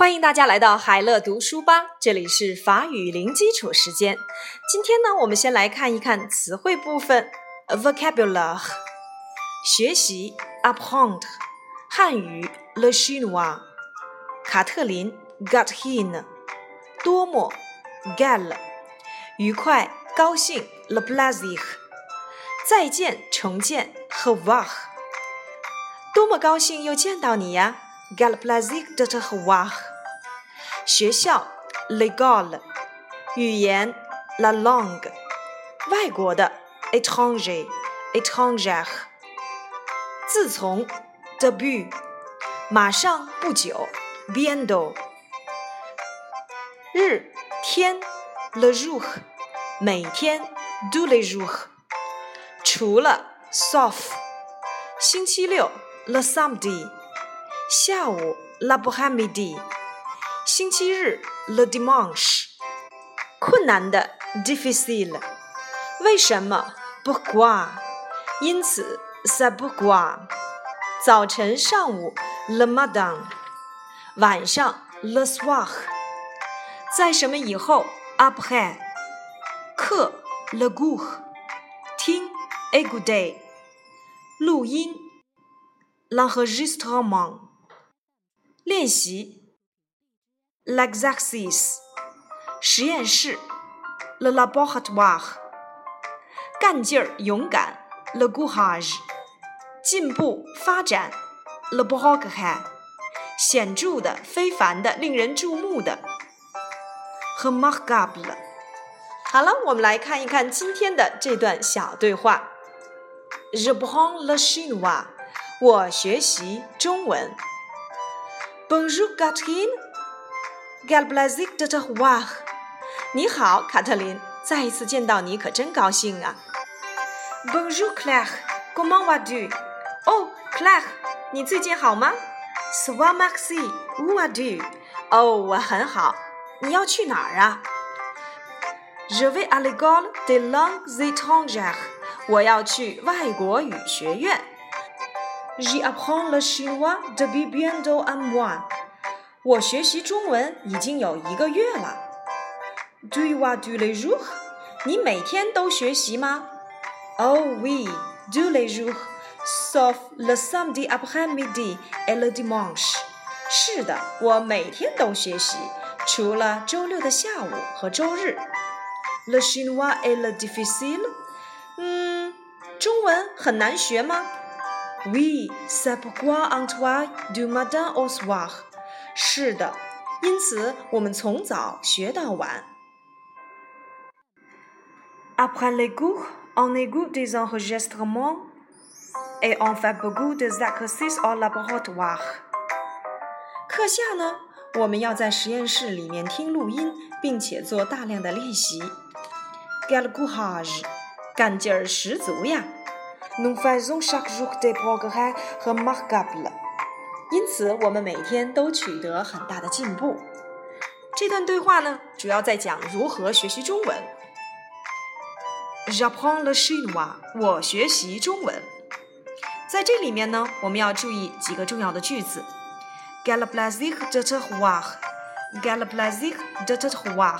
欢迎大家来到海乐读书吧，这里是法语零基础时间。今天呢，我们先来看一看词汇部分，vocabulary，学习 apprend，汉语，le chinois，卡特琳，got him，多么，gal，愉快，高兴，le plaisir，再见，重见 he v a r 多么高兴又见到你呀！Gal plaisir de te voir。学校，le coll，。语言，la langue。外国的，étranger，étrangère。自从，début。马上，不久，bientôt。日，天，le jour。每天，tous les jours。除了，sauf。星期六，le samedi。下午，l'après-midi；星期日，le dimanche；困难的，difficile；为什么，pourquoi；因此，c'est pourquoi；早晨、上午，le matin；晚上，le soir；在什么以后，après；课，le cours；听，écouter；录音，l'enregistrement。练习，l'exercice，实验室，le laboratoire，干劲儿，勇敢，le courage，进步，发展，le progrès，显著的，非凡的，令人注目的，remarquable。好了，我们来看一看今天的这段小对话。Je p r e n le chinois，我学习中文。Bonjour, Catherine. Galblazik de te voir. 你好，卡特琳，再一次见到你可真高兴啊。Bonjour, Claire. Comment vas-tu? Oh, Claire, 你最近好吗？Ça va, merci. Où vas-tu? 哦，我很好。你要去哪儿啊？Je vais à l'école de langues étrangères. 我要去外国语学院。J'apprends le chinois depuis bientôt un mois。我学习中文已经有一个月了。Do you want to les jours？你每天都学习吗？Oh oui, tous les jours, sauf le samedi après-midi et le dimanche。是的，我每天都学习，除了周六的下午和周日。Le chinois est le difficile？嗯，中文很难学吗？Oui, c'est pourquoi on doit du matin au soir. 是的，因此我们从早学到晚。Après les cours, on écoute des enregistrements et on fait beaucoup d'exercices au laboratoire. 课下呢，我们要在实验室里面听录音，并且做大量的练习。Quel courage！干劲儿十足呀！Nous faisons chaque jour des progrès remarquables。因此，我们每天都取得很大的进步。这段对话呢，主要在讲如何学习中文。J'apprends le chinois。我学习中文。在这里面呢，我们要注意几个重要的句子。Quel plaisir de te voir。Quel plaisir de te voir。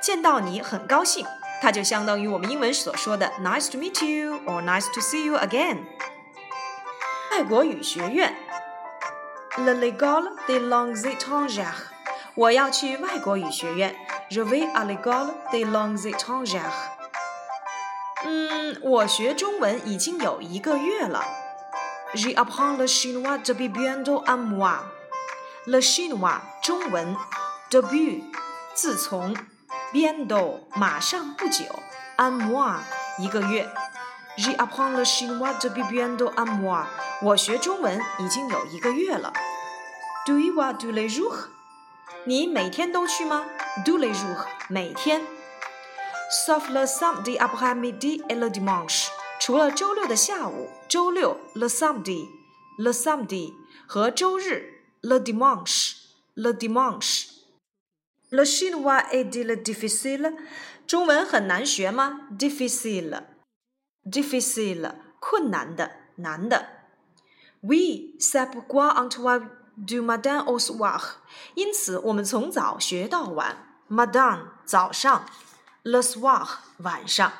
见到你很高兴。它就相当于我们英文所说的 "Nice to meet you" or "Nice to see you again"。外国语学院，Le l'école des langues étrangères。我要去外国语学院，Je vais à l'école des langues étrangères。嗯，我学中文已经有一个月了，J'apprends le chinois depuis bientôt un mois。Le chinois 中文，début 自从。bientôt 马上不久，un mois 一个月。J'apprends le chinois depuis bientôt un mois。我学中文已经有一个月了。Do you want to les jours？你每天都去吗？Do les jours 每天。Sauf le samedi après-midi et le dimanche。除了周六的下午，周六 le samedi，le samedi 和周日 le dimanche，le dimanche。Le chinois est-il difficile？中文很难学吗？Difficile，difficile，困难的，难的。Oui, c'est pourquoi on doit du matin au soir，因此我们从早学到晚。matin 早上，le soir 晚上。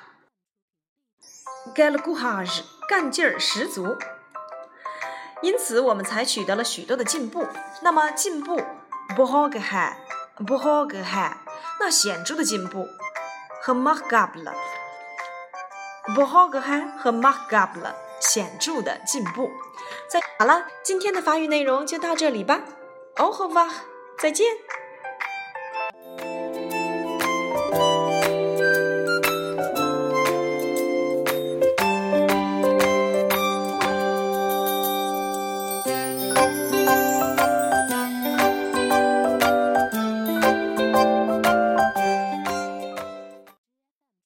quel courage 干劲儿十足。因此我们才取得了许多的进步。那么进步不好个还，不好个还，那显著的进步和 markable，不好个还和 markable 显著的进步。好了，今天的法语内容就到这里吧。哦，吼哇，再见。